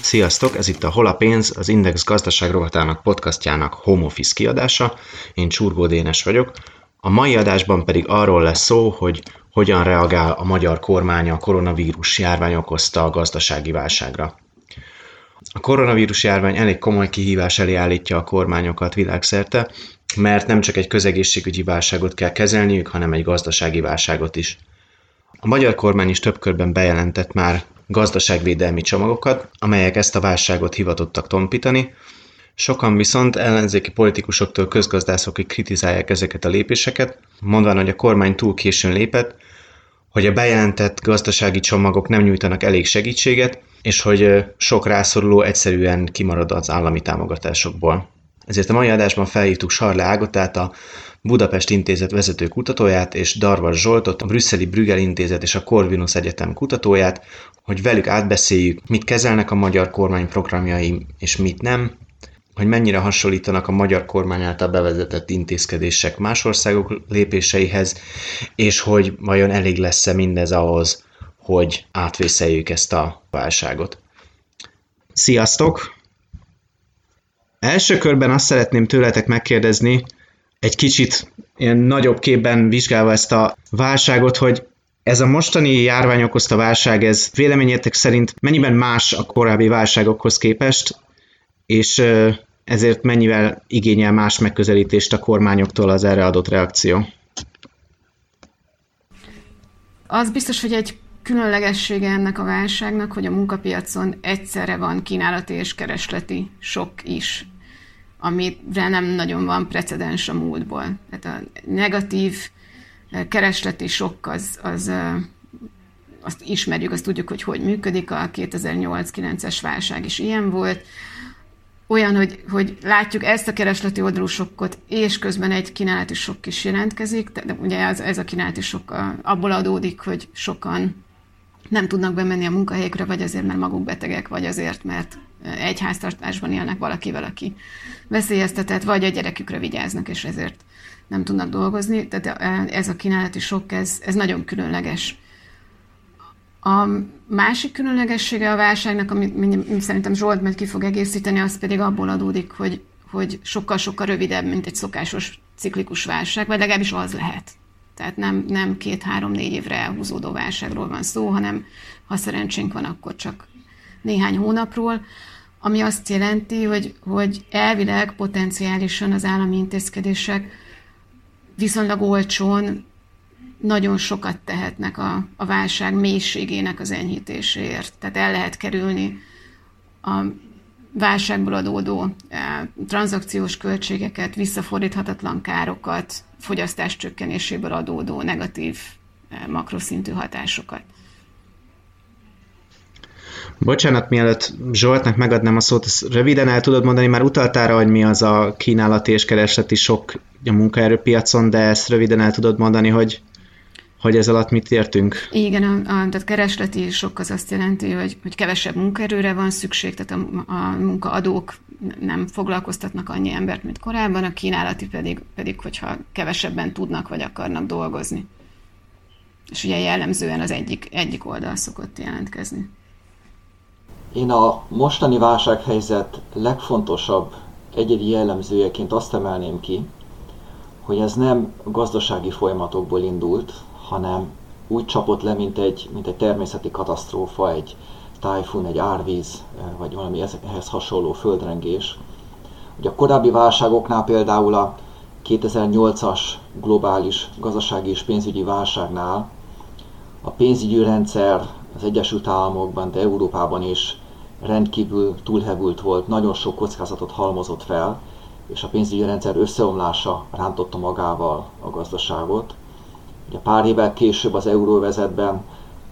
Sziasztok, ez itt a Hol a pénz, az Index gazdaság rovatának podcastjának home office kiadása. Én Csurgó Dénes vagyok. A mai adásban pedig arról lesz szó, hogy hogyan reagál a magyar kormány a koronavírus járvány okozta a gazdasági válságra. A koronavírus járvány elég komoly kihívás elé állítja a kormányokat világszerte, mert nem csak egy közegészségügyi válságot kell kezelniük, hanem egy gazdasági válságot is. A magyar kormány is több körben bejelentett már gazdaságvédelmi csomagokat, amelyek ezt a válságot hivatottak tompítani, Sokan viszont ellenzéki politikusoktól közgazdászokig kritizálják ezeket a lépéseket, mondván, hogy a kormány túl későn lépett, hogy a bejelentett gazdasági csomagok nem nyújtanak elég segítséget, és hogy sok rászoruló egyszerűen kimarad az állami támogatásokból. Ezért a mai adásban felhívtuk Sarle Ágotát, a Budapest Intézet vezető kutatóját, és Darvas Zsoltot, a Brüsszeli Brüggel Intézet és a Corvinus Egyetem kutatóját, hogy velük átbeszéljük, mit kezelnek a magyar kormány programjai, és mit nem, hogy mennyire hasonlítanak a magyar kormány által bevezetett intézkedések más országok lépéseihez, és hogy vajon elég lesz-e mindez ahhoz, hogy átvészeljük ezt a válságot. Sziasztok! Első körben azt szeretném tőletek megkérdezni, egy kicsit ilyen nagyobb képben vizsgálva ezt a válságot, hogy ez a mostani járvány okozta válság, ez véleményetek szerint mennyiben más a korábbi válságokhoz képest, és ezért mennyivel igényel más megközelítést a kormányoktól az erre adott reakció? Az biztos, hogy egy különlegessége ennek a válságnak, hogy a munkapiacon egyszerre van kínálati és keresleti sok is, amire nem nagyon van precedens a múltból. Tehát a negatív eh, keresleti sok az, az eh, azt ismerjük, azt tudjuk, hogy hogy működik, a 2008-9-es válság is ilyen volt, olyan, hogy, hogy látjuk ezt a keresleti oldalú sokkot, és közben egy kínálati sok is jelentkezik, de ugye ez, ez a kínálati sok abból adódik, hogy sokan nem tudnak bemenni a munkahelyekre, vagy azért, mert maguk betegek, vagy azért, mert egy háztartásban élnek valakivel, aki veszélyeztetett, vagy a gyerekükre vigyáznak, és ezért nem tudnak dolgozni. Tehát ez a kínálati sok, ez, ez nagyon különleges. A másik különlegessége a válságnak, amit szerintem Zsolt majd ki fog egészíteni, az pedig abból adódik, hogy, hogy sokkal-sokkal rövidebb, mint egy szokásos ciklikus válság, vagy legalábbis az lehet. Tehát nem, nem két-három-négy évre elhúzódó válságról van szó, hanem ha szerencsénk van, akkor csak néhány hónapról, ami azt jelenti, hogy, hogy elvileg potenciálisan az állami intézkedések viszonylag olcsón nagyon sokat tehetnek a, a válság mélységének az enyhítéséért. Tehát el lehet kerülni a válságból adódó e, tranzakciós költségeket, visszafordíthatatlan károkat, fogyasztás csökkenéséből adódó negatív e, makroszintű hatásokat. Bocsánat, mielőtt Zsoltnak megadnám a szót, ezt röviden el tudod mondani, már utaltára, hogy mi az a kínálati és keresleti sok a munkaerőpiacon, de ezt röviden el tudod mondani, hogy hogy ez alatt mit értünk? Igen, a, a, tehát keresleti sok az azt jelenti, hogy, hogy kevesebb munkaerőre van szükség, tehát a, a munkaadók nem foglalkoztatnak annyi embert, mint korábban, a kínálati pedig, pedig hogyha kevesebben tudnak vagy akarnak dolgozni. És ugye jellemzően az egyik, egyik oldal szokott jelentkezni. Én a mostani válsághelyzet legfontosabb egyedi jellemzőjeként azt emelném ki, hogy ez nem gazdasági folyamatokból indult, hanem úgy csapott le, mint egy, mint egy természeti katasztrófa, egy tájfun, egy árvíz, eh, vagy valami ehhez hasonló földrengés. Ugye a korábbi válságoknál például a 2008-as globális gazdasági és pénzügyi válságnál a pénzügyi rendszer az Egyesült Államokban, de Európában is rendkívül túlhevült volt, nagyon sok kockázatot halmozott fel, és a pénzügyi rendszer összeomlása rántotta magával a gazdaságot. Pár évvel később az euróvezetben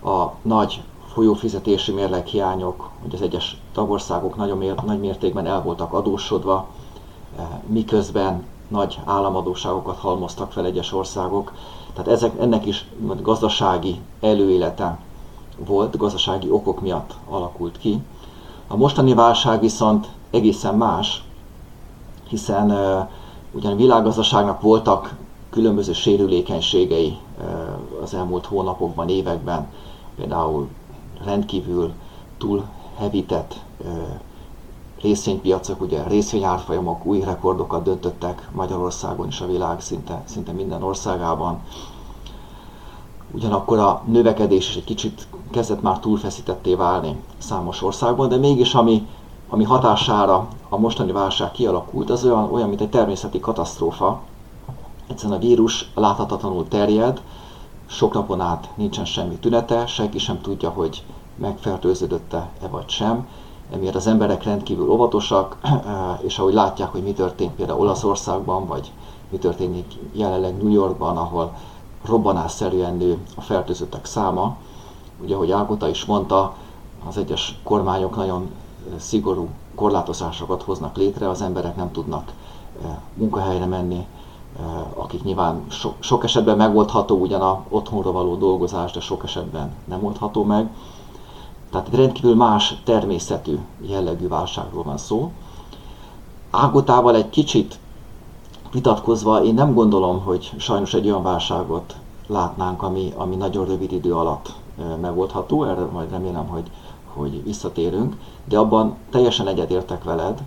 a nagy folyófizetési mérleghiányok, hogy az egyes tagországok nagyon mér, nagy mértékben el voltak adósodva, eh, miközben nagy államadóságokat halmoztak fel egyes országok. Tehát ezek, ennek is gazdasági előélete volt, gazdasági okok miatt alakult ki. A mostani válság viszont egészen más, hiszen ugyan a világgazdaságnak voltak különböző sérülékenységei az elmúlt hónapokban, években, például rendkívül túl hevített részvénypiacok, ugye részvényárfolyamok új rekordokat döntöttek Magyarországon és a világ szinte, szinte minden országában. Ugyanakkor a növekedés is egy kicsit kezdett már túlfeszítetté válni számos országban, de mégis ami, ami hatására a mostani válság kialakult, az olyan, olyan mint egy természeti katasztrófa. Egyszerűen a vírus láthatatlanul terjed, sok napon át nincsen semmi tünete, senki sem tudja, hogy megfertőződött-e vagy sem, emiatt az emberek rendkívül óvatosak, és ahogy látják, hogy mi történt például Olaszországban, vagy mi történik jelenleg New Yorkban, ahol robbanásszerűen nő a fertőzöttek száma. Ugye, ahogy Ágota is mondta, az egyes kormányok nagyon szigorú korlátozásokat hoznak létre, az emberek nem tudnak munkahelyre menni, akik nyilván so, sok esetben megoldható ugyan a otthonra való dolgozás, de sok esetben nem oldható meg. Tehát egy rendkívül más természetű jellegű válságról van szó. Ágotával egy kicsit vitatkozva, én nem gondolom, hogy sajnos egy olyan válságot látnánk, ami, ami nagyon rövid idő alatt megoldható, erre majd remélem, hogy, hogy visszatérünk, de abban teljesen egyetértek veled,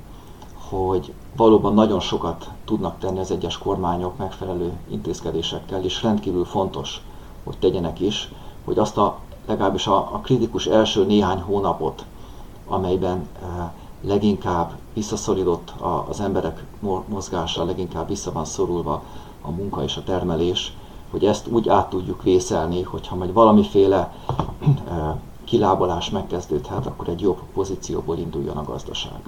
hogy valóban nagyon sokat tudnak tenni az egyes kormányok megfelelő intézkedésekkel, és rendkívül fontos, hogy tegyenek is, hogy azt a legalábbis a, a kritikus első néhány hónapot, amelyben e, leginkább visszaszorulott a, az emberek mozgása, leginkább vissza van szorulva a munka és a termelés, hogy ezt úgy át tudjuk vészelni, hogyha majd valamiféle e, kilábalás megkezdődhet, akkor egy jobb pozícióból induljon a gazdaság.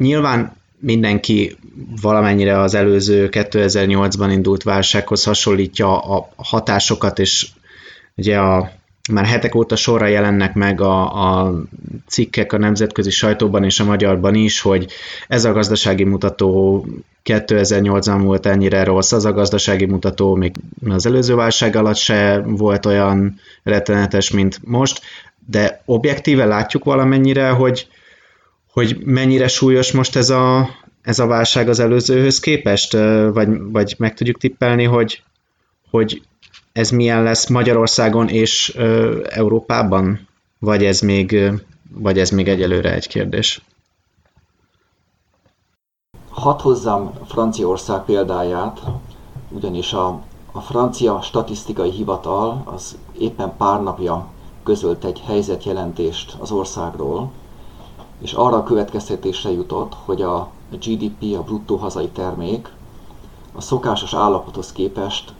Nyilván mindenki valamennyire az előző 2008-ban indult válsághoz hasonlítja a hatásokat, és ugye a, már hetek óta sorra jelennek meg a, a cikkek a nemzetközi sajtóban és a magyarban is, hogy ez a gazdasági mutató 2008-ban volt ennyire rossz, az a gazdasági mutató még az előző válság alatt se volt olyan rettenetes, mint most, de objektíve látjuk valamennyire, hogy, hogy mennyire súlyos most ez a, ez a válság az előzőhöz képest, vagy, vagy meg tudjuk tippelni, hogy, hogy ez milyen lesz Magyarországon és Európában, vagy ez még, vagy ez még egyelőre egy kérdés? Hadd hozzam Franciaország példáját, ugyanis a, a francia statisztikai hivatal az éppen pár napja közölt egy helyzetjelentést az országról, és arra a következtetésre jutott, hogy a GDP, a bruttó hazai termék a szokásos állapothoz képest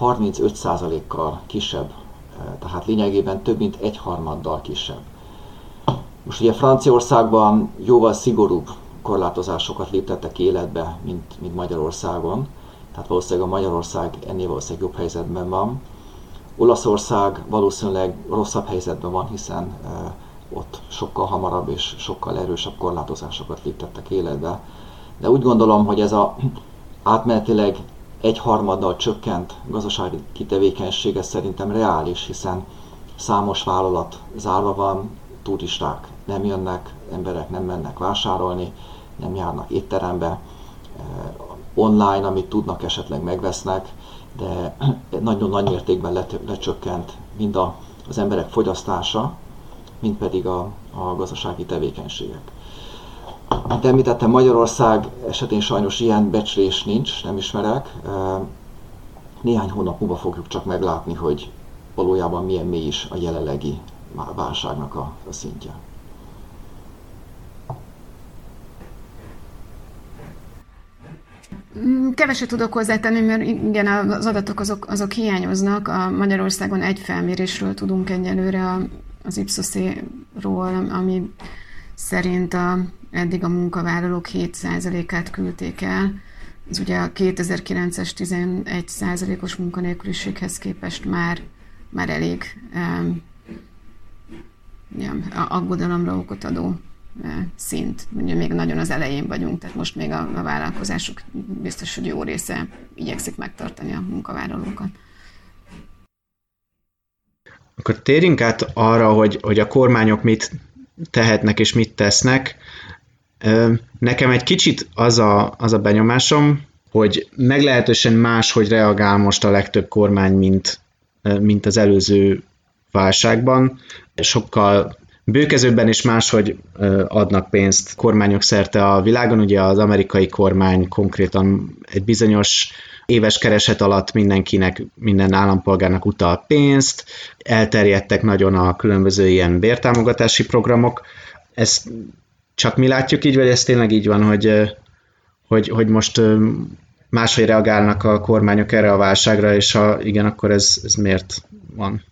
35%-kal kisebb, eh, tehát lényegében több mint egy harmaddal kisebb. Most ugye Franciaországban jóval szigorúbb korlátozásokat léptettek életbe, mint, mint Magyarországon, tehát valószínűleg a Magyarország ennél valószínűleg jobb helyzetben van. Olaszország valószínűleg rosszabb helyzetben van, hiszen eh, ott sokkal hamarabb és sokkal erősebb korlátozásokat léptettek életbe. De úgy gondolom, hogy ez a átmenetileg egy harmaddal csökkent gazdasági kitevékenysége szerintem reális, hiszen számos vállalat zárva van, turisták nem jönnek, emberek nem mennek vásárolni, nem járnak étterembe, eh, online, amit tudnak, esetleg megvesznek, de nagyon nagy mértékben lecsökkent mind a, az emberek fogyasztása, mint pedig a, a gazdasági tevékenységek. Mint említettem, Magyarország esetén sajnos ilyen becslés nincs, nem ismerek. Néhány hónap múlva fogjuk csak meglátni, hogy valójában milyen mély is a jelenlegi válságnak a, a szintje. Mm, keveset tudok hozzátenni, mert igen, az adatok azok, azok hiányoznak. A Magyarországon egy felmérésről tudunk egyelőre az Ipsos-ról, ami szerint a, eddig a munkavállalók 7%-át küldték el. Ez ugye a 2009-es 11%-os munkanélküliséghez képest már, már elég um, ja, aggodalomra okot adó szint. Ugye még nagyon az elején vagyunk, tehát most még a, a vállalkozások biztos, hogy jó része igyekszik megtartani a munkavállalókat. Akkor térjünk át arra, hogy, hogy a kormányok mit tehetnek és mit tesznek. Nekem egy kicsit az a, az a benyomásom, hogy meglehetősen más, hogy reagál most a legtöbb kormány, mint, mint az előző válságban. Sokkal bőkezőbben is máshogy adnak pénzt kormányok szerte a világon. Ugye az amerikai kormány konkrétan egy bizonyos éves kereset alatt mindenkinek, minden állampolgárnak utal pénzt, elterjedtek nagyon a különböző ilyen bértámogatási programok. Ezt csak mi látjuk így, vagy ez tényleg így van, hogy, hogy, hogy most máshogy reagálnak a kormányok erre a válságra, és ha igen, akkor ez, ez miért van?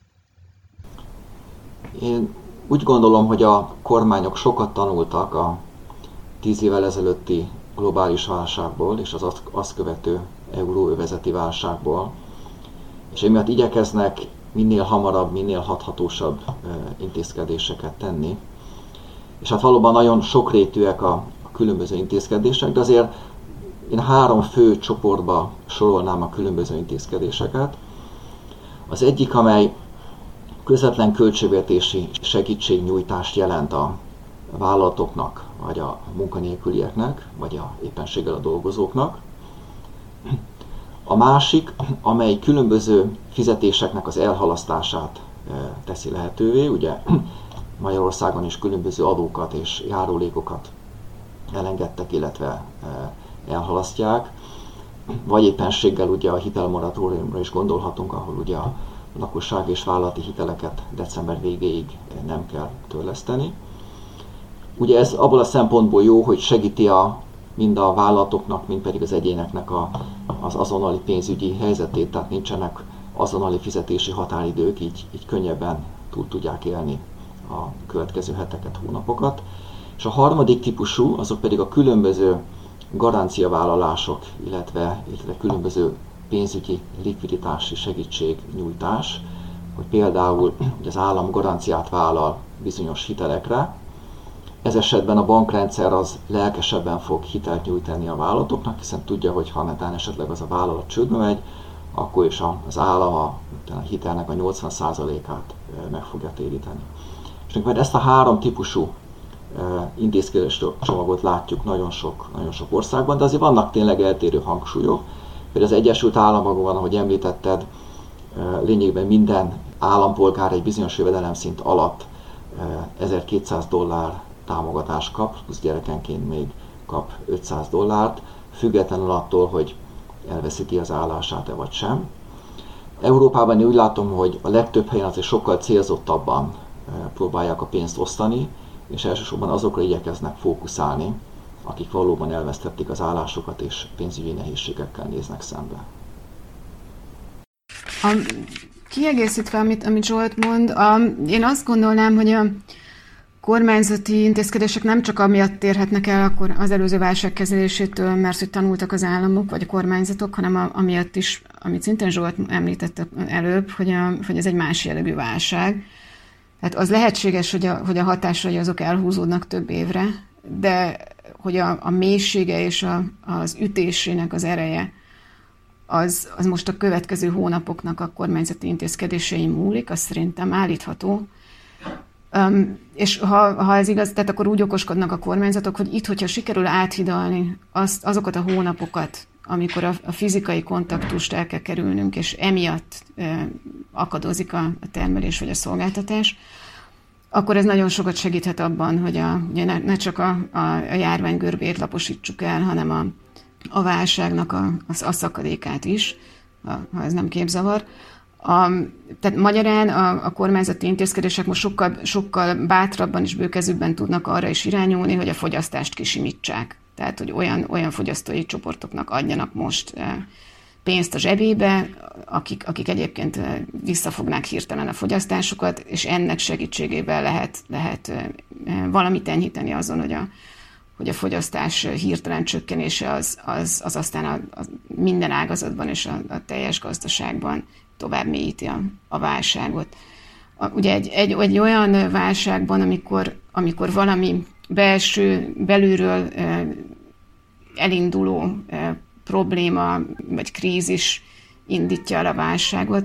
Én úgy gondolom, hogy a kormányok sokat tanultak a tíz évvel ezelőtti globális válságból és az azt követő euróövezeti válságból, és emiatt igyekeznek minél hamarabb, minél hathatósabb intézkedéseket tenni. És hát valóban nagyon sokrétűek a, a különböző intézkedések, de azért én három fő csoportba sorolnám a különböző intézkedéseket. Az egyik, amely közvetlen költségvetési segítségnyújtást jelent a vállalatoknak, vagy a munkanélkülieknek, vagy a éppenséggel a dolgozóknak. A másik, amely különböző fizetéseknek az elhalasztását e, teszi lehetővé, ugye Magyarországon is különböző adókat és járulékokat elengedtek, illetve e, elhalasztják, vagy éppenséggel ugye a hitelmoratóriumra is gondolhatunk, ahol ugye a lakosság és vállalati hiteleket december végéig nem kell törleszteni. Ugye ez abból a szempontból jó, hogy segíti a, mind a vállalatoknak, mind pedig az egyéneknek a, az azonnali pénzügyi helyzetét, tehát nincsenek azonnali fizetési határidők, így, így könnyebben túl tudják élni a következő heteket, hónapokat. És a harmadik típusú, azok pedig a különböző garanciavállalások, illetve, illetve különböző pénzügyi likviditási segítségnyújtás, hogy például hogy az állam garanciát vállal bizonyos hitelekre, ez esetben a bankrendszer az lelkesebben fog hitelt nyújtani a vállalatoknak, hiszen tudja, hogy ha netán esetleg az a vállalat csődbe megy, akkor is az állam a, a hitelnek a 80%-át meg fogja téríteni. És mert ezt a három típusú intézkedés csomagot látjuk nagyon sok, nagyon sok országban, de azért vannak tényleg eltérő hangsúlyok. Például az Egyesült Államokban, ahogy említetted, lényegben minden állampolgár egy bizonyos jövedelemszint alatt 1200 dollár támogatást kap, plusz gyerekenként még kap 500 dollárt, függetlenül attól, hogy elveszíti az állását-e vagy sem. Európában én úgy látom, hogy a legtöbb helyen azért sokkal célzottabban próbálják a pénzt osztani, és elsősorban azokra igyekeznek fókuszálni, akik valóban elvesztették az állásokat és pénzügyi nehézségekkel néznek szembe. A, kiegészítve, amit, amit Zsolt mond, a, én azt gondolnám, hogy a kormányzati intézkedések nem csak amiatt térhetnek el akkor az előző válság kezelésétől, mert hogy tanultak az államok vagy a kormányzatok, hanem a, amiatt is, amit szintén Zsolt említette előbb, hogy, a, hogy ez egy más jellegű válság. Tehát az lehetséges, hogy a, hogy a hatásai azok elhúzódnak több évre, de hogy a, a mélysége és a, az ütésének az ereje az, az most a következő hónapoknak a kormányzati intézkedései múlik, az szerintem állítható. Um, és ha, ha ez igaz, tehát akkor úgy okoskodnak a kormányzatok, hogy itt, hogyha sikerül áthidalni azt, azokat a hónapokat, amikor a, a fizikai kontaktust el kell kerülnünk, és emiatt e, akadozik a, a termelés vagy a szolgáltatás, akkor ez nagyon sokat segíthet abban, hogy a, ugye ne, ne csak a, a, a járvány görbét laposítsuk el, hanem a, a válságnak a, a, a szakadékát is, a, ha ez nem képzavar. A, tehát magyarán a, a kormányzati intézkedések most sokkal, sokkal bátrabban és bőkezőbben tudnak arra is irányulni, hogy a fogyasztást kisimítsák. Tehát, hogy olyan, olyan fogyasztói csoportoknak adjanak most eh, pénzt a zsebébe, akik, akik egyébként visszafognák hirtelen a fogyasztásukat, és ennek segítségével lehet, lehet eh, valamit enyhíteni azon, hogy a, hogy a fogyasztás hirtelen csökkenése az, az, az aztán a, a minden ágazatban és a, a teljes gazdaságban tovább mélyíti a, a válságot. A, ugye egy, egy, egy olyan válságban, amikor, amikor valami belső, belülről elinduló probléma vagy krízis indítja el a válságot,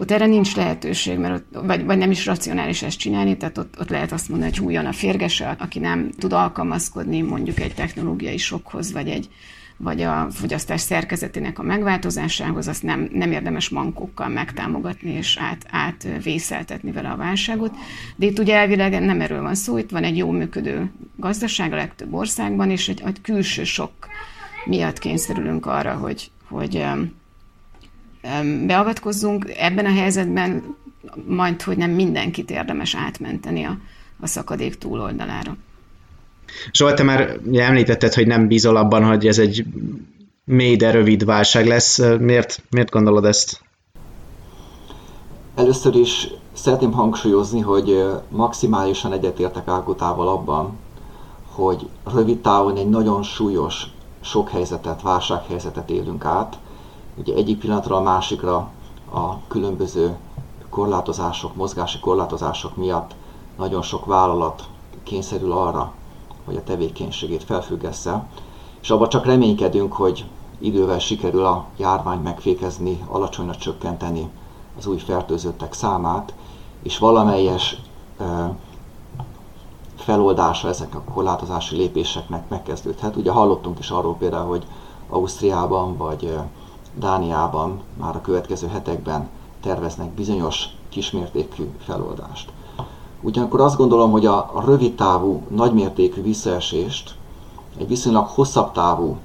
ott erre nincs lehetőség, mert ott, vagy, vagy nem is racionális ezt csinálni, tehát ott, ott lehet azt mondani, hogy hújon a férgese, aki nem tud alkalmazkodni mondjuk egy technológiai sokhoz, vagy egy, vagy a fogyasztás szerkezetének a megváltozásához, azt nem, nem érdemes mankókkal megtámogatni és át, átvészeltetni vele a válságot. De itt ugye elvileg nem erről van szó, itt van egy jó működő gazdaság a legtöbb országban, és egy, egy külső sok miatt kényszerülünk arra, hogy, hogy beavatkozzunk. Ebben a helyzetben majd, hogy nem mindenkit érdemes átmenteni a, a szakadék túloldalára. Zsolt, te már említetted, hogy nem bízol abban, hogy ez egy mély, de rövid válság lesz. Miért, miért gondolod ezt? Először is szeretném hangsúlyozni, hogy maximálisan egyetértek Ágotával abban, hogy rövid távon egy nagyon súlyos sok helyzetet, válsághelyzetet élünk át. Ugye egyik pillanatra a másikra a különböző korlátozások, mozgási korlátozások miatt nagyon sok vállalat kényszerül arra, hogy a tevékenységét felfüggesse, és abban csak reménykedünk, hogy idővel sikerül a járványt megfékezni, alacsonyra csökkenteni az új fertőzöttek számát, és valamelyes feloldása ezek a korlátozási lépéseknek megkezdődhet. Ugye hallottunk is arról például, hogy Ausztriában vagy Dániában már a következő hetekben terveznek bizonyos kismértékű feloldást. Ugyanakkor azt gondolom, hogy a rövid távú, nagymértékű visszaesést egy viszonylag hosszabb távú,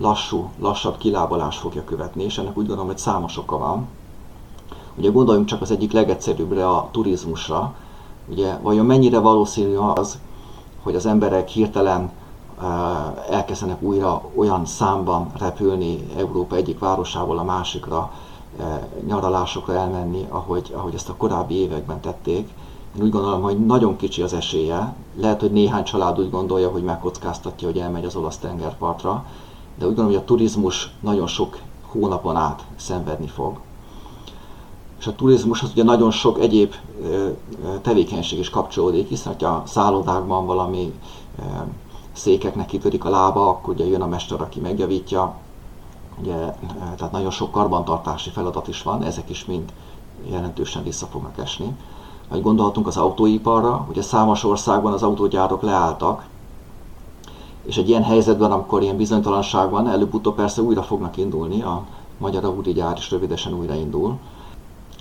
lassú, lassabb kilábalás fogja követni, és ennek úgy gondolom, hogy számos oka van. Ugye gondoljunk csak az egyik legegyszerűbbre a turizmusra. Ugye vajon mennyire valószínű az, hogy az emberek hirtelen elkezdenek újra olyan számban repülni Európa egyik városából a másikra, nyaralásokra elmenni, ahogy, ahogy ezt a korábbi években tették. Én úgy gondolom, hogy nagyon kicsi az esélye. Lehet, hogy néhány család úgy gondolja, hogy megkockáztatja, hogy elmegy az olasz tengerpartra, de úgy gondolom, hogy a turizmus nagyon sok hónapon át szenvedni fog. És a turizmushoz ugye nagyon sok egyéb tevékenység is kapcsolódik, hiszen ha szállodákban valami székeknek kitörik a lába, akkor ugye jön a mester, aki megjavítja. Ugye, tehát nagyon sok karbantartási feladat is van, ezek is mind jelentősen vissza fognak esni. Vagy gondolhatunk az autóiparra, ugye számos országban az autógyárok leálltak, és egy ilyen helyzetben, amikor ilyen bizonytalanság van, előbb-utóbb persze újra fognak indulni, a magyar Audi gyár is rövidesen újraindul,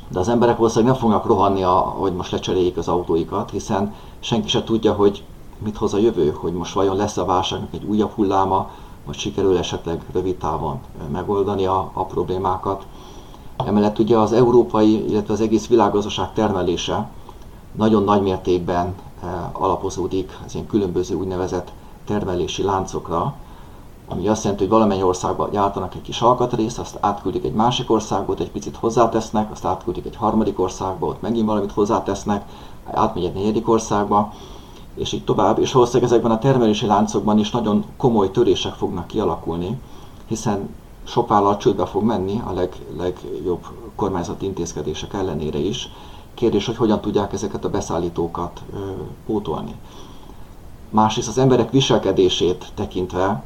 de az emberek valószínűleg nem fognak rohanni, a, hogy most lecseréljék az autóikat, hiszen senki se tudja, hogy mit hoz a jövő, hogy most vajon lesz a válságnak egy újabb hulláma, vagy sikerül esetleg rövid távon megoldani a, a problémákat. Emellett ugye az európai, illetve az egész világgazdaság termelése nagyon nagy mértékben alapozódik az ilyen különböző úgynevezett termelési láncokra, ami azt jelenti, hogy valamennyi országban gyártanak egy kis alkatrészt, azt átküldik egy másik országba, ott egy picit hozzátesznek, azt átküldik egy harmadik országba, ott megint valamit hozzátesznek, átmegy egy negyedik országba, és így tovább. És valószínűleg ezekben a termelési láncokban is nagyon komoly törések fognak kialakulni, hiszen sok vállalat csődbe fog menni a leg, legjobb kormányzati intézkedések ellenére is. Kérdés, hogy hogyan tudják ezeket a beszállítókat ö, pótolni. Másrészt az emberek viselkedését tekintve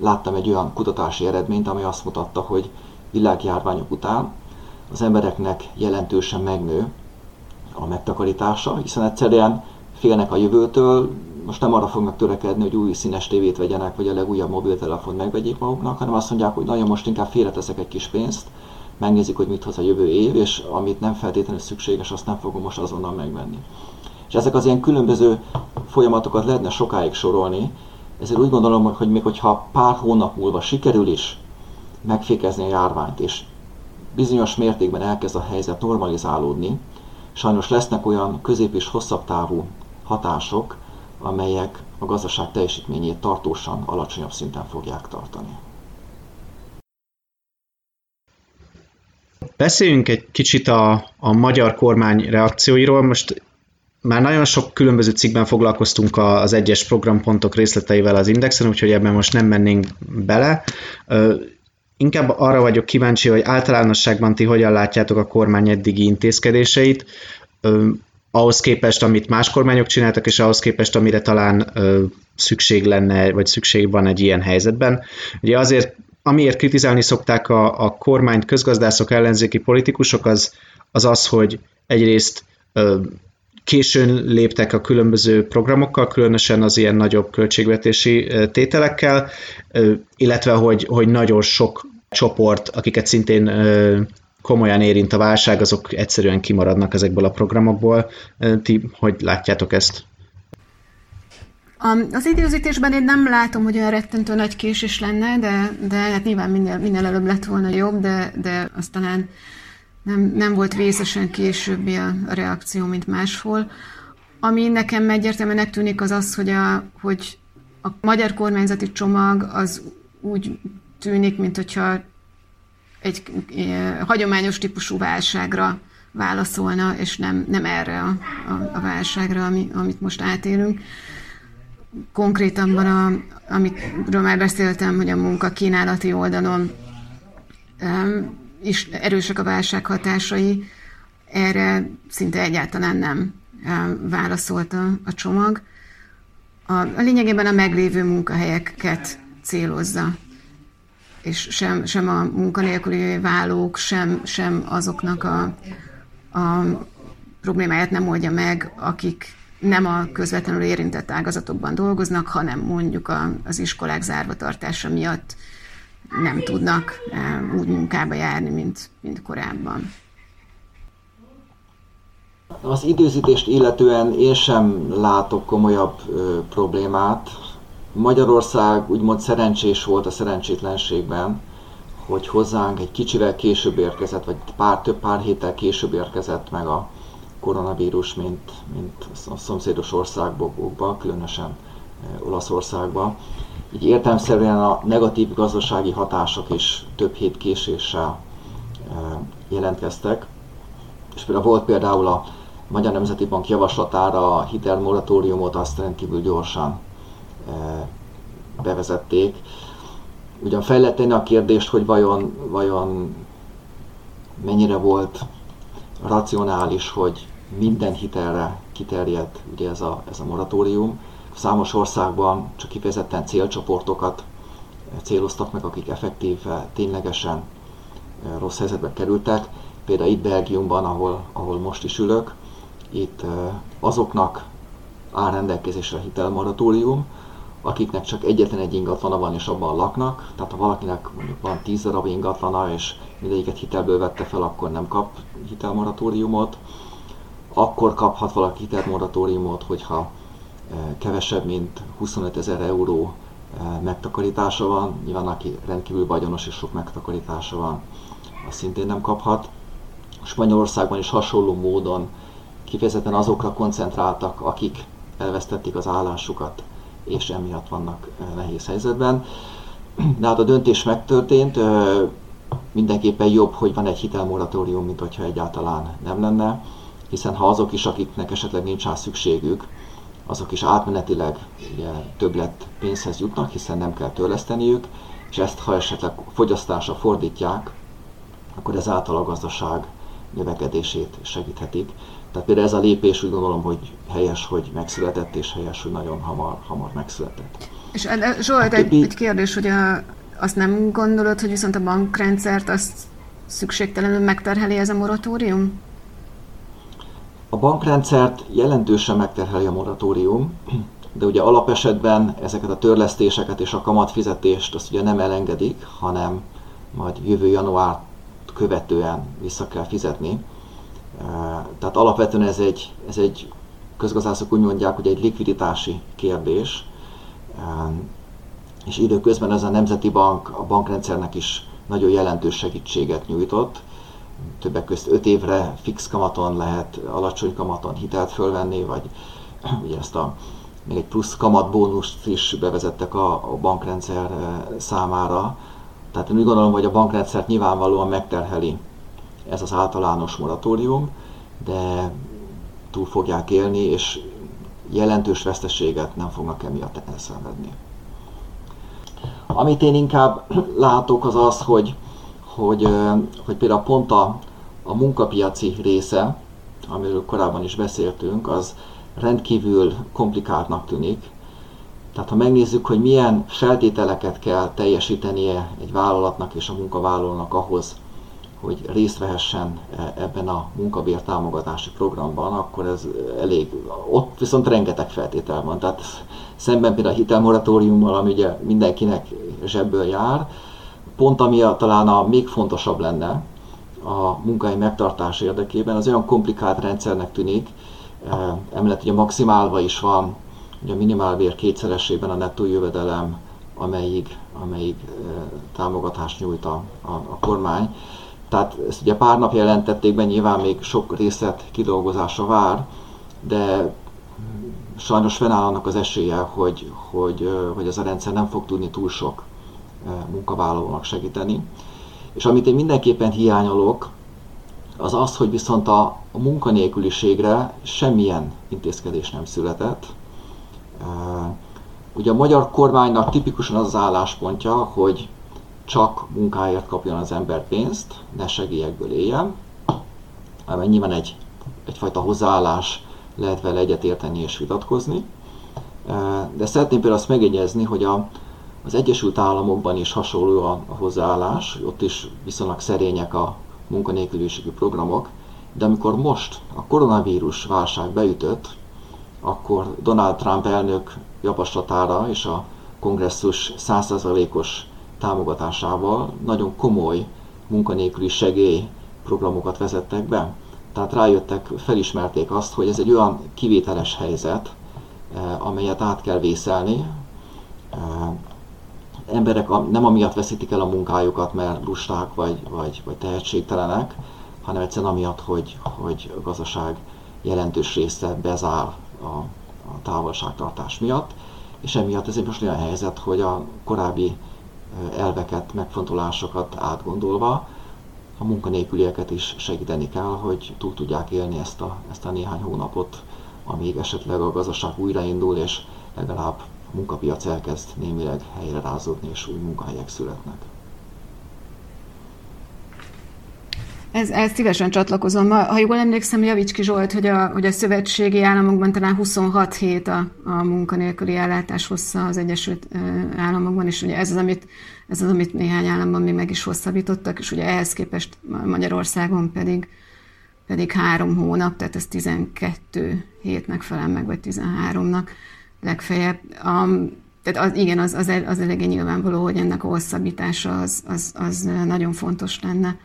láttam egy olyan kutatási eredményt, ami azt mutatta, hogy világjárványok után az embereknek jelentősen megnő a megtakarítása, hiszen egyszerűen félnek a jövőtől, most nem arra fognak törekedni, hogy új színes tévét vegyenek, vagy a legújabb mobiltelefon megvegyék maguknak, hanem azt mondják, hogy nagyon most inkább félreteszek egy kis pénzt, megnézik, hogy mit hoz a jövő év, és amit nem feltétlenül szükséges, azt nem fogom most azonnal megvenni. És ezek az ilyen különböző folyamatokat lehetne sokáig sorolni, ezért úgy gondolom, hogy még hogyha pár hónap múlva sikerül is megfékezni a járványt, és bizonyos mértékben elkezd a helyzet normalizálódni, sajnos lesznek olyan közép és hosszabb távú hatások, amelyek a gazdaság teljesítményét tartósan alacsonyabb szinten fogják tartani. Beszéljünk egy kicsit a, a magyar kormány reakcióiról. Most már nagyon sok különböző cikkben foglalkoztunk az egyes programpontok részleteivel az Indexen, úgyhogy ebben most nem mennénk bele. Inkább arra vagyok kíváncsi, hogy általánosságban ti hogyan látjátok a kormány eddigi intézkedéseit, ahhoz képest, amit más kormányok csináltak, és ahhoz képest, amire talán szükség lenne, vagy szükség van egy ilyen helyzetben. Ugye azért amiért kritizálni szokták a, a kormányt közgazdászok, ellenzéki politikusok, az az, az hogy egyrészt későn léptek a különböző programokkal, különösen az ilyen nagyobb költségvetési tételekkel, illetve hogy, hogy nagyon sok csoport, akiket szintén komolyan érint a válság, azok egyszerűen kimaradnak ezekből a programokból. Ti hogy látjátok ezt? Az időzítésben én nem látom, hogy olyan rettentő nagy késés lenne, de, de hát nyilván minél, minél előbb lett volna jobb, de, de azt talán nem, nem volt vészesen későbbi a, reakció, mint máshol. Ami nekem egyértelműen tűnik az az, hogy a, hogy a magyar kormányzati csomag az úgy tűnik, mint hogyha egy e, hagyományos típusú válságra válaszolna, és nem, nem erre a, a, a válságra, ami, amit most átélünk. Konkrétabban, a, amitről már beszéltem, hogy a munka kínálati oldalon is erősek a válság hatásai, erre szinte egyáltalán nem válaszolt a, csomag. A, a lényegében a meglévő munkahelyeket célozza, és sem, sem a munkanélküli válók, sem, sem azoknak a, a problémáját nem oldja meg, akik nem a közvetlenül érintett ágazatokban dolgoznak, hanem mondjuk a, az iskolák zárva tartása miatt nem tudnak eh, úgy munkába járni, mint, mint korábban. Az időzítést illetően én sem látok komolyabb ö, problémát. Magyarország úgymond szerencsés volt a szerencsétlenségben, hogy hozzánk egy kicsivel később érkezett, vagy pár, több pár héttel később érkezett meg a koronavírus, mint, mint a szomszédos országokban, különösen Olaszországban. Így értelmszerűen a negatív gazdasági hatások is több hét késéssel jelentkeztek. És például volt például a Magyar Nemzeti Bank javaslatára a hitelmoratóriumot azt rendkívül gyorsan bevezették. Ugyan tenni a kérdést, hogy vajon, vajon mennyire volt racionális, hogy minden hitelre kiterjed ugye ez a, ez a moratórium. Számos országban csak kifejezetten célcsoportokat céloztak meg, akik effektíve, ténylegesen rossz helyzetbe kerültek. Például itt Belgiumban, ahol, ahol most is ülök, itt azoknak áll rendelkezésre hitelmoratórium, akiknek csak egyetlen egy ingatlana van és abban laknak, tehát ha valakinek mondjuk van 10 darab ingatlana és mindegyiket hitelből vette fel, akkor nem kap hitelmoratóriumot. Akkor kaphat valaki hitelmoratóriumot, hogyha kevesebb, mint 25 ezer euró megtakarítása van. Nyilván aki rendkívül vagyonos és sok megtakarítása van, az szintén nem kaphat. Spanyolországban is hasonló módon kifejezetten azokra koncentráltak, akik elvesztették az állásukat, és emiatt vannak nehéz helyzetben. De hát a döntés megtörtént, mindenképpen jobb, hogy van egy hitelmoratórium, mint hogyha egyáltalán nem lenne, hiszen ha azok is, akiknek esetleg nincs rá szükségük, azok is átmenetileg ugye, többlet pénzhez jutnak, hiszen nem kell törleszteniük, és ezt ha esetleg fogyasztásra fordítják, akkor ez által a gazdaság növekedését segíthetik. Tehát például ez a lépés úgy gondolom, hogy helyes, hogy megszületett, és helyes, hogy nagyon hamar, hamar megszületett. És Zsolt, egy, többi... egy kérdés, hogy a, azt nem gondolod, hogy viszont a bankrendszert azt szükségtelenül megterheli ez a moratórium? A bankrendszert jelentősen megterheli a moratórium, de ugye alapesetben ezeket a törlesztéseket és a kamatfizetést azt ugye nem elengedik, hanem majd jövő január követően vissza kell fizetni. Tehát alapvetően ez egy, ez egy közgazdászok úgy mondják, hogy egy likviditási kérdés, és időközben ez a Nemzeti Bank a bankrendszernek is nagyon jelentős segítséget nyújtott. Többek között 5 évre fix kamaton lehet alacsony kamaton hitelt fölvenni, vagy ugye ezt a még egy plusz kamatbónuszt is bevezettek a, a bankrendszer számára. Tehát én úgy gondolom, hogy a bankrendszert nyilvánvalóan megterheli ez az általános moratórium, de túl fogják élni, és jelentős veszteséget nem fognak emiatt elszenvedni. Amit én inkább látok az az, hogy, hogy, hogy például pont a, a munkapiaci része, amiről korábban is beszéltünk, az rendkívül komplikáltnak tűnik, Tehát ha megnézzük, hogy milyen feltételeket kell teljesítenie egy vállalatnak és a munkavállalónak ahhoz, hogy részt vehessen e, ebben a munkabér támogatási programban, akkor ez elég, ott viszont rengeteg feltétel van. Tehát szemben például a hitelmoratóriummal, ami ugye mindenkinek zsebből jár, pont ami a, talán a még fontosabb lenne a munkahely megtartás érdekében, az olyan komplikált rendszernek tűnik, e, emellett ugye maximálva is van ugye a minimálbér kétszeresében a nettó jövedelem, amelyik, amelyik e, támogatást nyújt a, a, a kormány. Tehát ezt ugye pár nap jelentették be, nyilván még sok részlet kidolgozása vár, de sajnos fennáll annak az esélye, hogy, hogy, hogy ez a rendszer nem fog tudni túl sok munkavállalónak segíteni. És amit én mindenképpen hiányolok, az az, hogy viszont a, a munkanélküliségre semmilyen intézkedés nem született. Ugye a magyar kormánynak tipikusan az az álláspontja, hogy csak munkáért kapjon az ember pénzt, ne segélyekből éljen, mert nyilván egy, egyfajta hozzáállás lehet vele egyetérteni és vitatkozni. De szeretném például azt megjegyezni, hogy a, az Egyesült Államokban is hasonló a, hozzáállás, ott is viszonylag szerények a munkanélküliségi programok, de amikor most a koronavírus válság beütött, akkor Donald Trump elnök javaslatára és a kongresszus 100%-os támogatásával nagyon komoly munkanélküli segély programokat vezettek be. Tehát rájöttek, felismerték azt, hogy ez egy olyan kivételes helyzet, eh, amelyet át kell vészelni. Emberek nem amiatt veszítik el a munkájukat, mert lusták vagy, vagy, vagy tehetségtelenek, hanem egyszerűen amiatt, hogy, hogy a gazdaság jelentős része bezár a, a távolságtartás miatt, és emiatt ez egy most olyan helyzet, hogy a korábbi elveket, megfontolásokat átgondolva, a munkanélkülieket is segíteni kell, hogy túl tudják élni ezt a, ezt a néhány hónapot, amíg esetleg a gazdaság újraindul, és legalább munkapiac elkezd némileg helyre rázódni, és új munkahelyek születnek. Ez, ez szívesen csatlakozom. Ha jól emlékszem, Javicski Zsolt, hogy a, hogy a szövetségi államokban talán 26 hét a, a munkanélküli ellátás hossza az Egyesült Államokban, és ugye ez az, amit, ez az, amit néhány államban még meg is hosszabbítottak, és ugye ehhez képest Magyarországon pedig, pedig három hónap, tehát ez 12 hétnek felel meg, vagy 13-nak legfeljebb. Um, tehát az, igen, az, az, az eléggé nyilvánvaló, hogy ennek a hosszabbítása az, az, az nagyon fontos lenne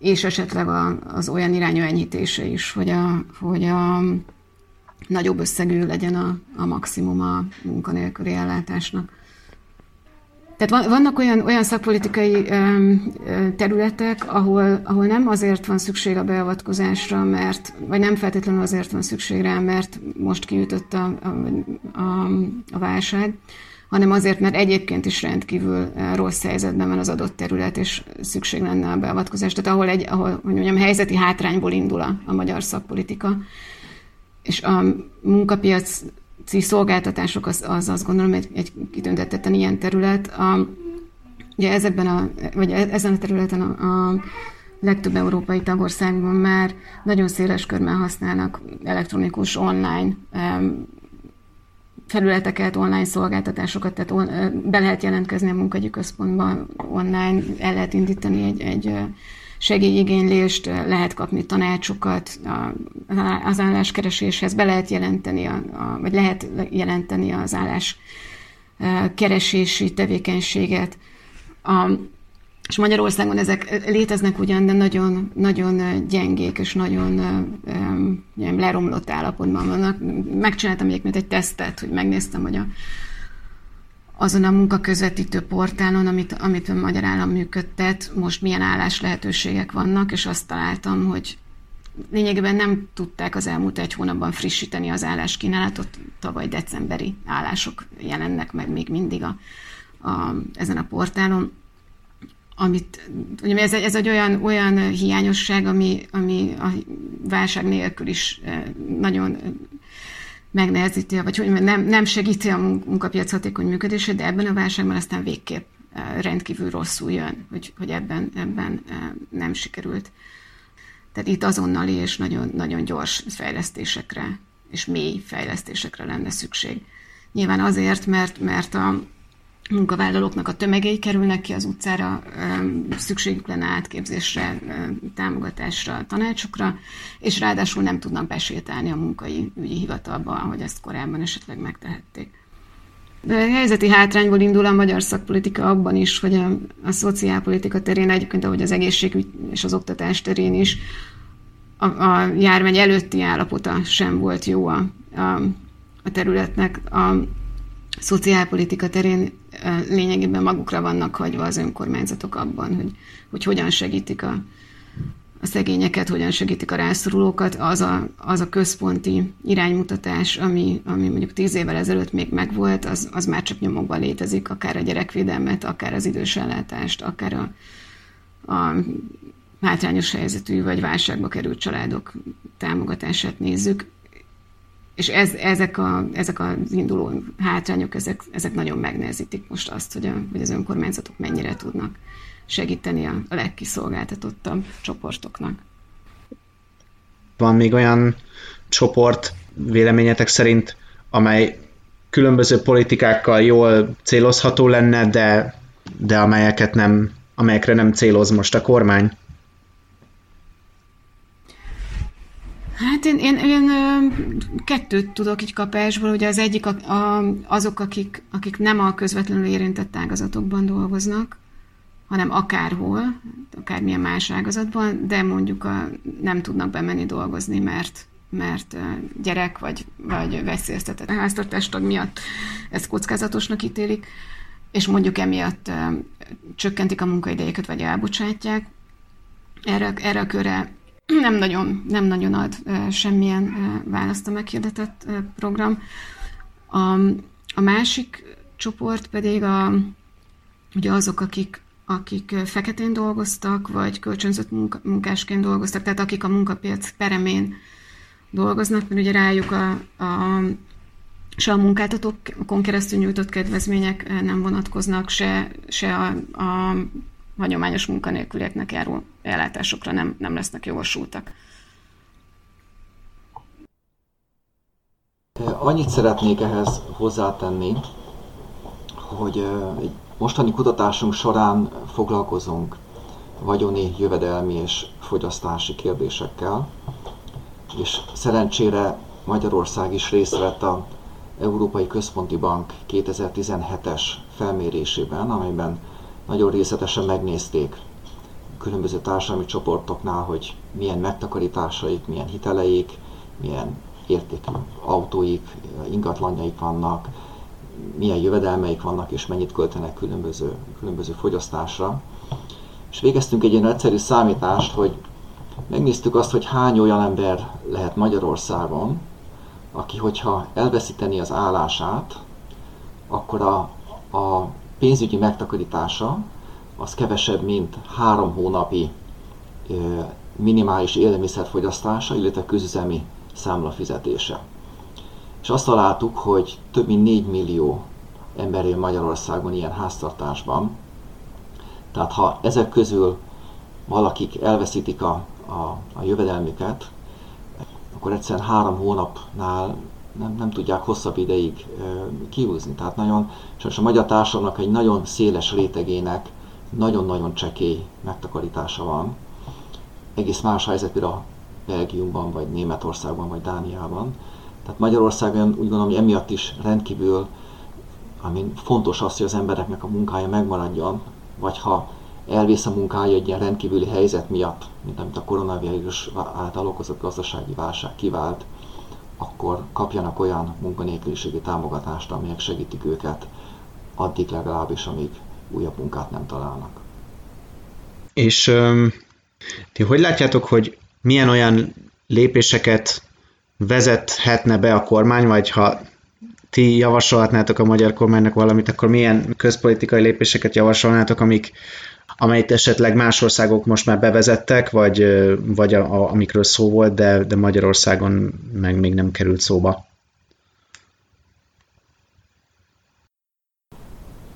és esetleg a, az olyan irányú enyhítése is, hogy a, hogy a nagyobb összegű legyen a, a maximum a munkanélküli ellátásnak. Tehát vannak olyan, olyan szakpolitikai területek, ahol, ahol nem azért van szükség a beavatkozásra, mert, vagy nem feltétlenül azért van szükség rá, mert most kiütött a, a, a, a válság, hanem azért, mert egyébként is rendkívül rossz helyzetben van az adott terület, és szükség lenne a beavatkozás. Tehát ahol egy, ahol, hogy mondjam, helyzeti hátrányból indul a, a magyar szakpolitika, és a munkapiaci szolgáltatások az, az azt gondolom egy, egy kitüntetetten ilyen terület. A, ugye ezekben a, vagy e, ezen a területen a, a legtöbb európai tagországban már nagyon széles körben használnak elektronikus online felületeket, online szolgáltatásokat, tehát on, be lehet jelentkezni a munkagyi központban online, el lehet indítani egy, egy segélyigénylést, lehet kapni tanácsokat az álláskereséshez, be lehet jelenteni, a, a, vagy lehet jelenteni az állás keresési tevékenységet. A, és Magyarországon ezek léteznek ugyan, de nagyon, nagyon gyengék és nagyon um, leromlott állapotban vannak. Megcsináltam egyébként egy tesztet, hogy megnéztem, hogy a, azon a munkaközvetítő portálon, amit, amit a Magyar Állam működtet, most milyen állás lehetőségek vannak, és azt találtam, hogy lényegében nem tudták az elmúlt egy hónapban frissíteni az álláskínálatot, tavaly decemberi állások jelennek meg még mindig a, a, ezen a portálon. Amit, ugye ez, ez egy olyan, olyan hiányosság, ami, ami a válság nélkül is eh, nagyon megnehezíti, vagy hogy nem, nem segíti a munkapiac hatékony működését, de ebben a válságban aztán végképp eh, rendkívül rosszul jön, hogy, hogy ebben, ebben eh, nem sikerült. Tehát itt azonnali és nagyon, nagyon gyors fejlesztésekre és mély fejlesztésekre lenne szükség. Nyilván azért, mert, mert a munkavállalóknak a tömegei kerülnek ki az utcára, szükségük lenne átképzésre, támogatásra, tanácsokra, és ráadásul nem tudnak besétálni a munkai ügyi hivatalba, ahogy ezt korábban esetleg megtehették. De a helyzeti hátrányból indul a magyar szakpolitika abban is, hogy a, a szociálpolitika terén egyébként, ahogy az egészségügy és az oktatás terén is, a, a járvány előtti állapota sem volt jó a, a, a területnek. A szociálpolitika terén lényegében magukra vannak hagyva az önkormányzatok abban, hogy, hogy hogyan segítik a, a szegényeket, hogyan segítik a rászorulókat, az a, az a központi iránymutatás, ami, ami mondjuk tíz évvel ezelőtt még megvolt, az, az már csak nyomokban létezik, akár a gyerekvédelmet, akár az idősellátást, akár a, a hátrányos helyzetű vagy válságba került családok támogatását nézzük. És ez, ezek, a, ezek az induló hátrányok, ezek, ezek nagyon megnehezítik most azt, hogy, a, hogy az önkormányzatok mennyire tudnak segíteni a, a legkiszolgáltatottabb csoportoknak. Van még olyan csoport véleményetek szerint, amely különböző politikákkal jól célozható lenne, de, de amelyeket nem, amelyekre nem céloz most a kormány? Hát én, én, én kettőt tudok így kapásból, ugye az egyik a, a, azok, akik, akik nem a közvetlenül érintett ágazatokban dolgoznak, hanem akárhol, akármilyen más ágazatban, de mondjuk a, nem tudnak bemenni dolgozni, mert mert gyerek vagy, vagy veszélyeztetett háztartástag miatt ezt kockázatosnak ítélik, és mondjuk emiatt csökkentik a munkaidejeket, vagy elbocsátják. Erre, erre a körre nem nagyon, nem nagyon ad semmilyen választ a meghirdetett program. A, a másik csoport pedig a, ugye azok, akik akik feketén dolgoztak, vagy kölcsönzött munkásként dolgoztak, tehát akik a munkapiac peremén dolgoznak, mert ugye rájuk a, a se a munkáltatókon keresztül nyújtott kedvezmények nem vonatkoznak, se, se a, a hagyományos munkanélkülieknek járó ellátásokra nem, nem lesznek jogosultak. Annyit szeretnék ehhez hozzátenni, hogy egy mostani kutatásunk során foglalkozunk vagyoni, jövedelmi és fogyasztási kérdésekkel, és szerencsére Magyarország is részt vett a Európai Központi Bank 2017-es felmérésében, amelyben nagyon részletesen megnézték különböző társadalmi csoportoknál, hogy milyen megtakarításaik, milyen hiteleik, milyen értékű autóik, ingatlanjaik vannak, milyen jövedelmeik vannak, és mennyit költenek különböző, különböző fogyasztásra. És végeztünk egy ilyen egyszerű számítást, hogy megnéztük azt, hogy hány olyan ember lehet Magyarországon, aki, hogyha elveszíteni az állását, akkor a, a pénzügyi megtakarítása az kevesebb, mint három hónapi minimális élelmiszerfogyasztása, illetve közüzemi számla fizetése. És azt találtuk, hogy több mint 4 millió ember él Magyarországon ilyen háztartásban. Tehát ha ezek közül valakik elveszítik a, a, a jövedelmüket, akkor egyszerűen három hónapnál nem, nem tudják hosszabb ideig kihúzni. Tehát nagyon, és a magyar társadalomnak egy nagyon széles rétegének nagyon-nagyon csekély megtakarítása van. Egész más helyzet például Belgiumban, vagy Németországban, vagy Dániában. Tehát Magyarországon úgy gondolom, hogy emiatt is rendkívül ami fontos az, hogy az embereknek a munkája megmaradjon, vagy ha elvész a munkája egy ilyen rendkívüli helyzet miatt, mint amit a koronavírus által okozott gazdasági válság kivált, akkor kapjanak olyan munkanélküliségi támogatást, amelyek segítik őket addig legalábbis, amíg újabb munkát nem találnak. És um, ti hogy látjátok, hogy milyen olyan lépéseket vezethetne be a kormány, vagy ha ti javasolhatnátok a magyar kormánynak valamit, akkor milyen közpolitikai lépéseket javasolnátok, amik, amelyet esetleg más országok most már bevezettek, vagy, vagy a, a, amikről szó volt, de, de Magyarországon meg még nem került szóba?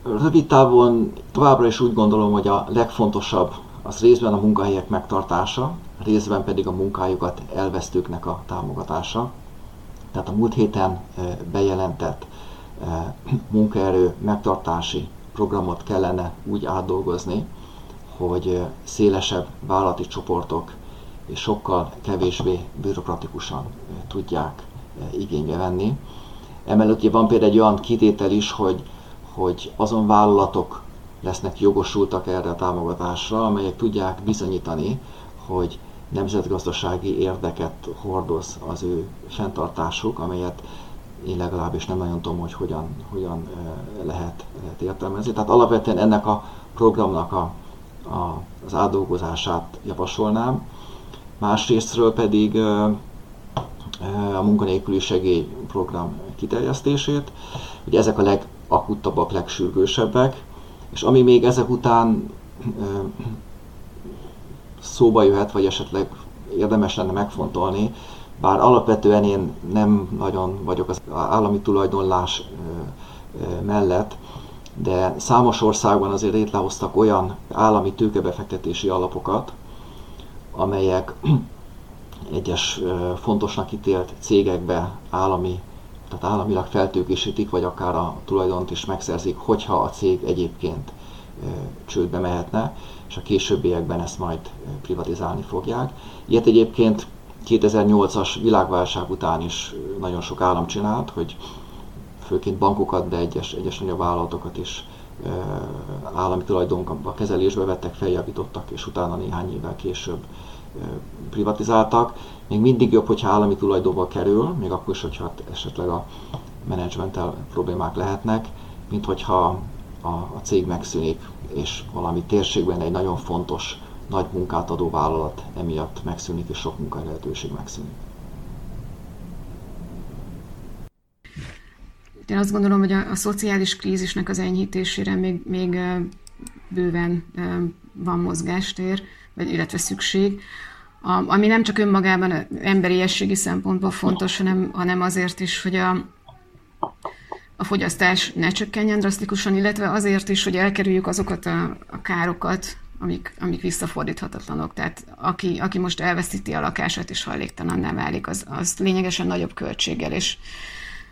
Rövid távon továbbra is úgy gondolom, hogy a legfontosabb az részben a munkahelyek megtartása, részben pedig a munkájukat elvesztőknek a támogatása. Tehát a múlt héten bejelentett munkaerő megtartási programot kellene úgy átdolgozni, hogy szélesebb vállalati csoportok és sokkal kevésbé bürokratikusan tudják igénybe venni. Emellett van például egy olyan kitétel is, hogy, hogy azon vállalatok lesznek jogosultak erre a támogatásra, amelyek tudják bizonyítani, hogy nemzetgazdasági érdeket hordoz az ő fenntartásuk, amelyet én legalábbis nem nagyon tudom, hogy hogyan, hogyan lehet, lehet értelmezni. Tehát alapvetően ennek a programnak a, a, az átdolgozását javasolnám. Másrésztről pedig a munkanélküli segélyprogram kiterjesztését. Ugye ezek a legakuttabbak, legsürgősebbek, és ami még ezek után szóba jöhet, vagy esetleg érdemes lenne megfontolni, bár alapvetően én nem nagyon vagyok az állami tulajdonlás mellett, de számos országban azért létrehoztak olyan állami tőkebefektetési alapokat, amelyek egyes fontosnak ítélt cégekbe állami, tehát államilag feltőkésítik, vagy akár a tulajdont is megszerzik, hogyha a cég egyébként csődbe mehetne, és a későbbiekben ezt majd privatizálni fogják. Ilyet egyébként 2008-as világválság után is nagyon sok állam csinált, hogy főként bankokat, de egyes, egyes nagyobb vállalatokat is állami tulajdonba kezelésbe vettek, feljavítottak, és utána néhány évvel később privatizáltak. Még mindig jobb, hogyha állami tulajdonba kerül, még akkor is, hogyha esetleg a menedzsmenttel problémák lehetnek, mint hogyha a, a cég megszűnik, és valami térségben egy nagyon fontos, nagy munkát adó vállalat emiatt megszűnik, és sok munkai lehetőség megszűnik. Én azt gondolom, hogy a, a szociális krízisnek az enyhítésére még, még bőven van mozgástér, vagy illetve szükség. A, ami nem csak önmagában emberiességi szempontból fontos, hanem, hanem azért is, hogy a, a fogyasztás ne csökkenjen drasztikusan, illetve azért is, hogy elkerüljük azokat a, a károkat, amik, amik visszafordíthatatlanok. Tehát aki, aki most elveszíti a lakását és hajléktalanná válik, az, az lényegesen nagyobb költséggel és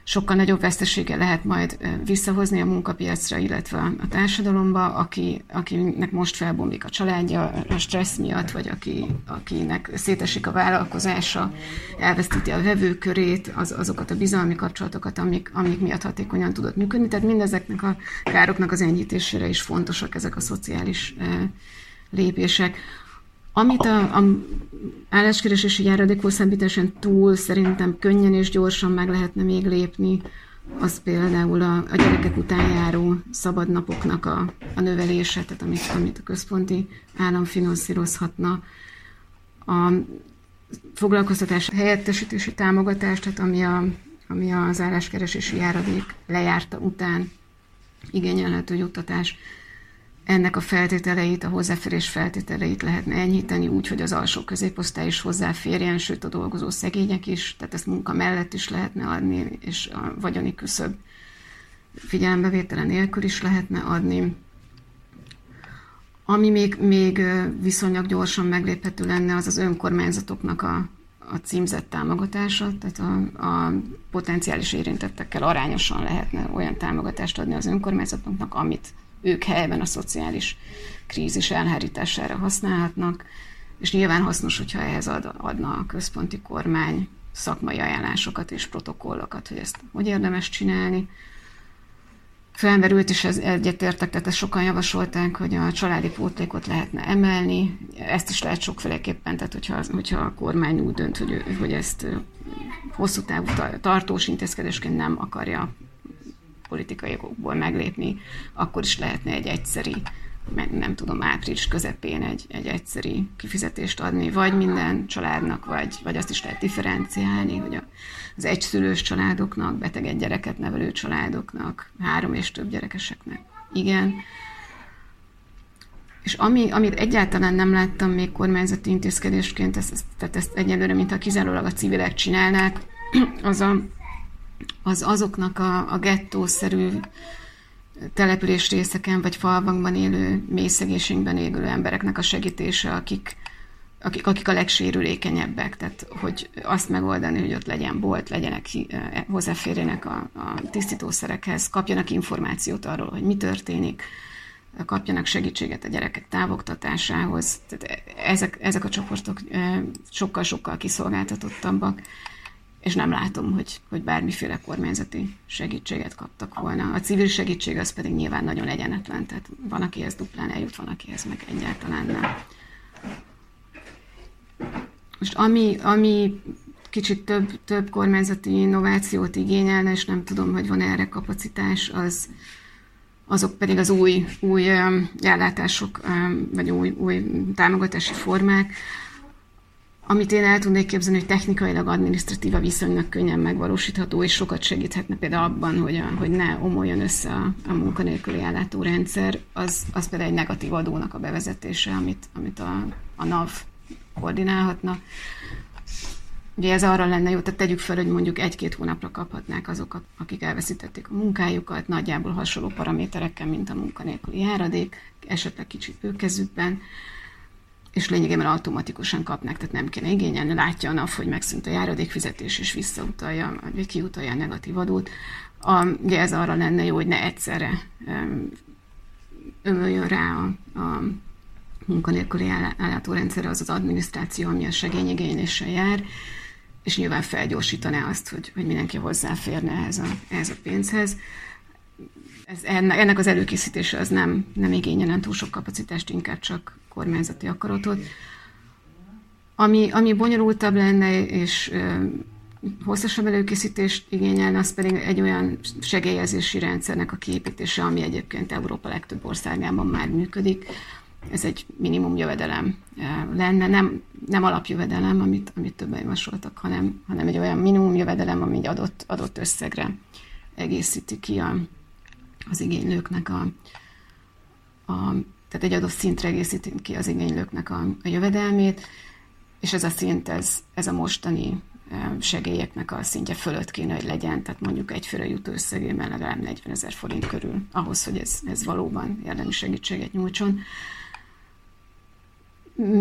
sokkal nagyobb vesztesége lehet majd visszahozni a munkapiacra, illetve a társadalomba, aki, akinek most felbomlik a családja a stressz miatt, vagy aki, akinek szétesik a vállalkozása, elvesztíti a vevőkörét, az, azokat a bizalmi kapcsolatokat, amik, amik miatt hatékonyan tudott működni. Tehát mindezeknek a károknak az enyhítésére is fontosak ezek a szociális lépések. Amit a, a álláskeresési járadék hosszabbításán túl szerintem könnyen és gyorsan meg lehetne még lépni, az például a, a gyerekek után járó szabadnapoknak a, a növelése, tehát amit, amit a központi állam finanszírozhatna. A foglalkoztatás helyettesítési támogatás, tehát ami, a, ami az álláskeresési járadék lejárta után igényelhető juttatás, ennek a feltételeit, a hozzáférés feltételeit lehetne enyhíteni úgy, hogy az alsó középosztály is hozzáférjen, sőt a dolgozó szegények is, tehát ezt munka mellett is lehetne adni, és a vagyoni küszöb figyelembevétele nélkül is lehetne adni. Ami még, még viszonylag gyorsan megléphető lenne, az az önkormányzatoknak a, a címzett támogatása, tehát a, a potenciális érintettekkel arányosan lehetne olyan támogatást adni az önkormányzatoknak, amit ők helyben a szociális krízis elhárítására használhatnak, és nyilván hasznos, hogyha ehhez ad, adna a központi kormány szakmai ajánlásokat és protokollokat, hogy ezt hogy érdemes csinálni. Felmerült is ez egyetértek, tehát ezt sokan javasolták, hogy a családi pótlékot lehetne emelni, ezt is lehet sokféleképpen, tehát hogyha, hogyha a kormány úgy dönt, hogy, hogy ezt hosszú távú tartós intézkedésként nem akarja politikai okokból meglépni, akkor is lehetne egy egyszeri, nem tudom, április közepén egy, egy egyszeri kifizetést adni, vagy minden családnak, vagy, vagy azt is lehet differenciálni, hogy az egyszülős családoknak, beteg gyereket nevelő családoknak, három és több gyerekeseknek. Igen. És ami, amit egyáltalán nem láttam még kormányzati intézkedésként, ezt, ezt, tehát ezt egyelőre, mintha kizárólag a civilek csinálnák, az a az azoknak a, a gettószerű település részeken vagy falvakban élő, mély élő embereknek a segítése, akik akik, akik a legsérülékenyebbek, tehát hogy azt megoldani, hogy ott legyen bolt, legyenek hozzáférjenek a, a tisztítószerekhez, kapjanak információt arról, hogy mi történik, kapjanak segítséget a gyerekek távoktatásához. Tehát ezek, ezek a csoportok sokkal-sokkal kiszolgáltatottabbak, és nem látom, hogy, hogy bármiféle kormányzati segítséget kaptak volna. A civil segítség az pedig nyilván nagyon egyenetlen, tehát van, akihez duplán eljut, van, akihez meg egyáltalán nem. Most ami, ami kicsit több, több kormányzati innovációt igényelne, és nem tudom, hogy van erre kapacitás, az, azok pedig az új, új ellátások, vagy új, új támogatási formák, amit én el tudnék képzelni, hogy technikailag, adminisztratíva viszonylag könnyen megvalósítható, és sokat segíthetne például abban, hogy, a, hogy ne omoljon össze a, a munkanélküli ellátórendszer, az, az például egy negatív adónak a bevezetése, amit, amit a, a NAV koordinálhatna. Ugye ez arra lenne jó, tehát tegyük fel, hogy mondjuk egy-két hónapra kaphatnák azok, akik elveszítették a munkájukat, nagyjából hasonló paraméterekkel, mint a munkanélküli járadék, esetleg kicsit bőkezükben, és lényegében automatikusan kapnak, tehát nem kéne igényelni, látja a NAV, hogy megszűnt a járadékfizetés, és visszautalja, vagy kiutalja a negatív adót. A, ugye ez arra lenne jó, hogy ne egyszerre ömöljön rá a, a munkanélküli ellátórendszerre az az adminisztráció, ami a segényigényléssel jár, és nyilván felgyorsítaná azt, hogy, hogy mindenki hozzáférne ehhez a, ehhez a pénzhez. Ez, ennek az előkészítése az nem, nem igényelen túl sok kapacitást, inkább csak kormányzati akaratot. Ami, ami bonyolultabb lenne, és hosszasabb előkészítést igényelne, az pedig egy olyan segélyezési rendszernek a kiépítése, ami egyébként Európa legtöbb országában már működik, ez egy minimum jövedelem lenne, nem, nem alapjövedelem, amit, amit többen javasoltak, hanem, hanem egy olyan minimum jövedelem, ami egy adott, adott összegre egészíti ki a, az igénylőknek a, a, tehát egy adott szintre egészíti ki az igénylőknek a, a jövedelmét, és ez a szint, ez, ez a mostani segélyeknek a szintje fölött kéne, hogy legyen, tehát mondjuk egyfőre jutó összegében legalább 40 ezer forint körül, ahhoz, hogy ez, ez valóban érdemi segítséget nyújtson.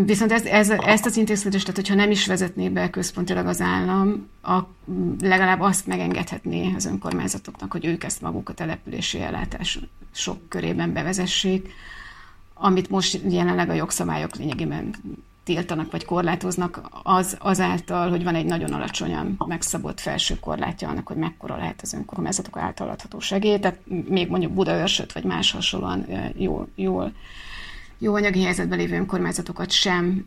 Viszont ez, ez, ezt az intézkedést, tehát hogyha nem is vezetné be központilag az állam, a, legalább azt megengedhetné az önkormányzatoknak, hogy ők ezt maguk a települési ellátás sok körében bevezessék, amit most jelenleg a jogszabályok lényegében tiltanak vagy korlátoznak, az azáltal, hogy van egy nagyon alacsonyan megszabott felső korlátja annak, hogy mekkora lehet az önkormányzatok által adható segély, tehát még mondjuk Budaörsöt vagy más hasonlóan jól, jól jó anyagi helyzetben lévő önkormányzatokat sem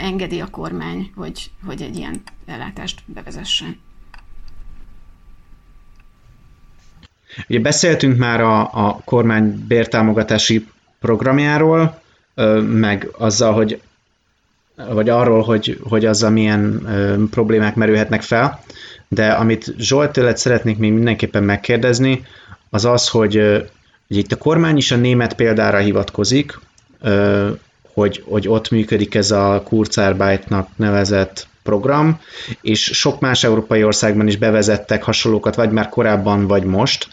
engedi a kormány, hogy, hogy egy ilyen ellátást bevezessen. Ugye beszéltünk már a, a kormány bértámogatási programjáról, meg azzal, hogy vagy arról, hogy, hogy azzal milyen problémák merülhetnek fel, de amit Zsolt tőled szeretnék még mindenképpen megkérdezni, az az, hogy, hogy itt a kormány is a német példára hivatkozik, hogy, hogy ott működik ez a Kurzarbeitnak nevezett program, és sok más európai országban is bevezettek hasonlókat, vagy már korábban, vagy most.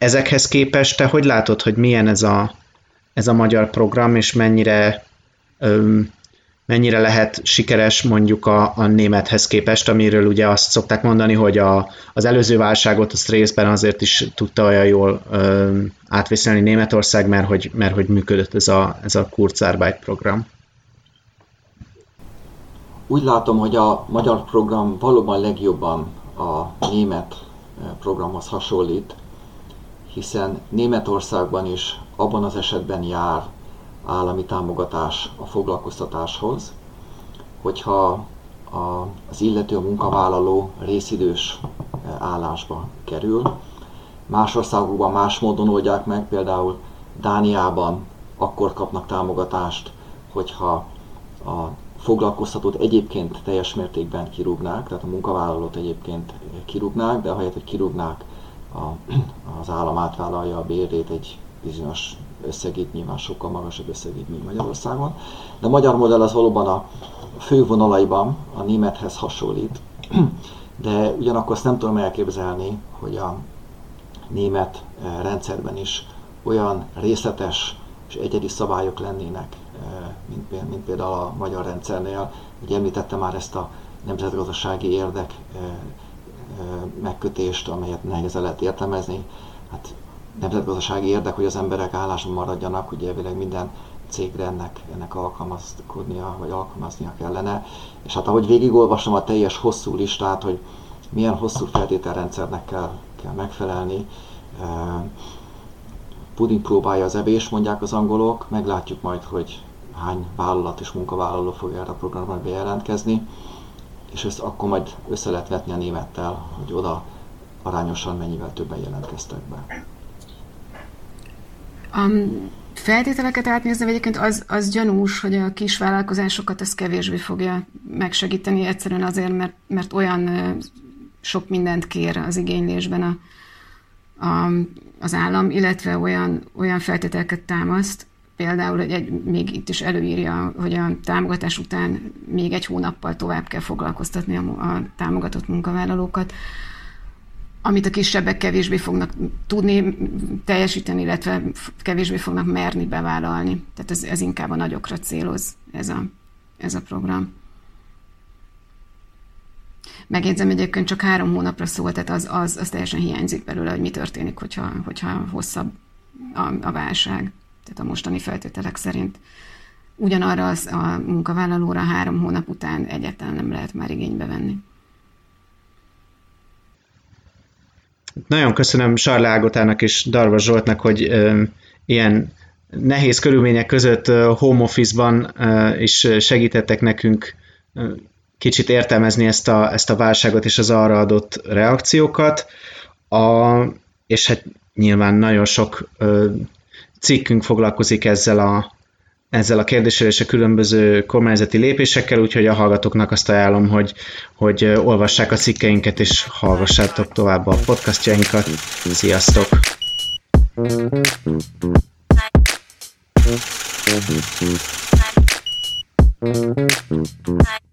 Ezekhez képest te hogy látod, hogy milyen ez a, ez a magyar program, és mennyire mennyire lehet sikeres mondjuk a, a némethez képest, amiről ugye azt szokták mondani, hogy a, az előző válságot azt részben azért is tudta olyan jól ö, átviselni Németország, mert hogy, mert hogy működött ez a, ez a Kurzarbeit program. Úgy látom, hogy a magyar program valóban legjobban a német programhoz hasonlít, hiszen Németországban is abban az esetben jár állami támogatás a foglalkoztatáshoz, hogyha az illető a munkavállaló részidős eh, állásba kerül. Más országokban más módon oldják meg, például Dániában akkor kapnak támogatást, hogyha a foglalkoztatót egyébként teljes mértékben kirúgnák, tehát a munkavállalót egyébként kirúgnák, de ahelyett, hogy kirúgnák, a, az állam átvállalja a bérét egy bizonyos összegét, nyilván sokkal magasabb összegét, mint Magyarországon. De a magyar modell az valóban a fő vonalaiban a némethez hasonlít, de ugyanakkor azt nem tudom elképzelni, hogy a német eh, rendszerben is olyan részletes és egyedi szabályok lennének, eh, mint, mint például a magyar rendszernél. Ugye említette már ezt a nemzetgazdasági érdek megkötést, amelyet nehezen lehet értelmezni. Hát nemzetgazdasági érdek, hogy az emberek álláson maradjanak, ugye elvileg minden cégre ennek, ennek alkalmazkodnia, vagy alkalmaznia kellene. És hát ahogy végigolvasom a teljes hosszú listát, hogy milyen hosszú feltételrendszernek kell, kell megfelelni, puding próbálja az evés, mondják az angolok, meglátjuk majd, hogy hány vállalat és munkavállaló fog erre a programra bejelentkezni, és ezt akkor majd össze lehet vetni a némettel, hogy oda arányosan mennyivel többen jelentkeztek be. A feltételeket átnézni egyébként az, az gyanús, hogy a kis vállalkozásokat ez kevésbé fogja megsegíteni, egyszerűen azért, mert, mert olyan sok mindent kér az igénylésben a, a, az állam, illetve olyan, olyan feltételeket támaszt, például, hogy egy, még itt is előírja, hogy a támogatás után még egy hónappal tovább kell foglalkoztatni a, a támogatott munkavállalókat, amit a kisebbek kevésbé fognak tudni teljesíteni, illetve kevésbé fognak merni bevállalni. Tehát ez, ez inkább a nagyokra céloz ez a, ez a program. Megjegyzem egyébként csak három hónapra szólt, tehát az, az, az teljesen hiányzik belőle, hogy mi történik, hogyha, hogyha hosszabb a, a válság. Tehát a mostani feltételek szerint ugyanarra az a munkavállalóra három hónap után egyáltalán nem lehet már igénybe venni. Nagyon köszönöm Sarle Ágotának és Darva Zsoltnak, hogy ö, ilyen nehéz körülmények között home office-ban is segítettek nekünk kicsit értelmezni ezt a, ezt a válságot és az arra adott reakciókat, a, és hát nyilván nagyon sok ö, cikkünk foglalkozik ezzel a, ezzel a kérdéssel és a különböző kormányzati lépésekkel, úgyhogy a hallgatóknak azt ajánlom, hogy, hogy olvassák a cikkeinket és hallgassátok tovább a podcastjainkat. Sziasztok! Thank you.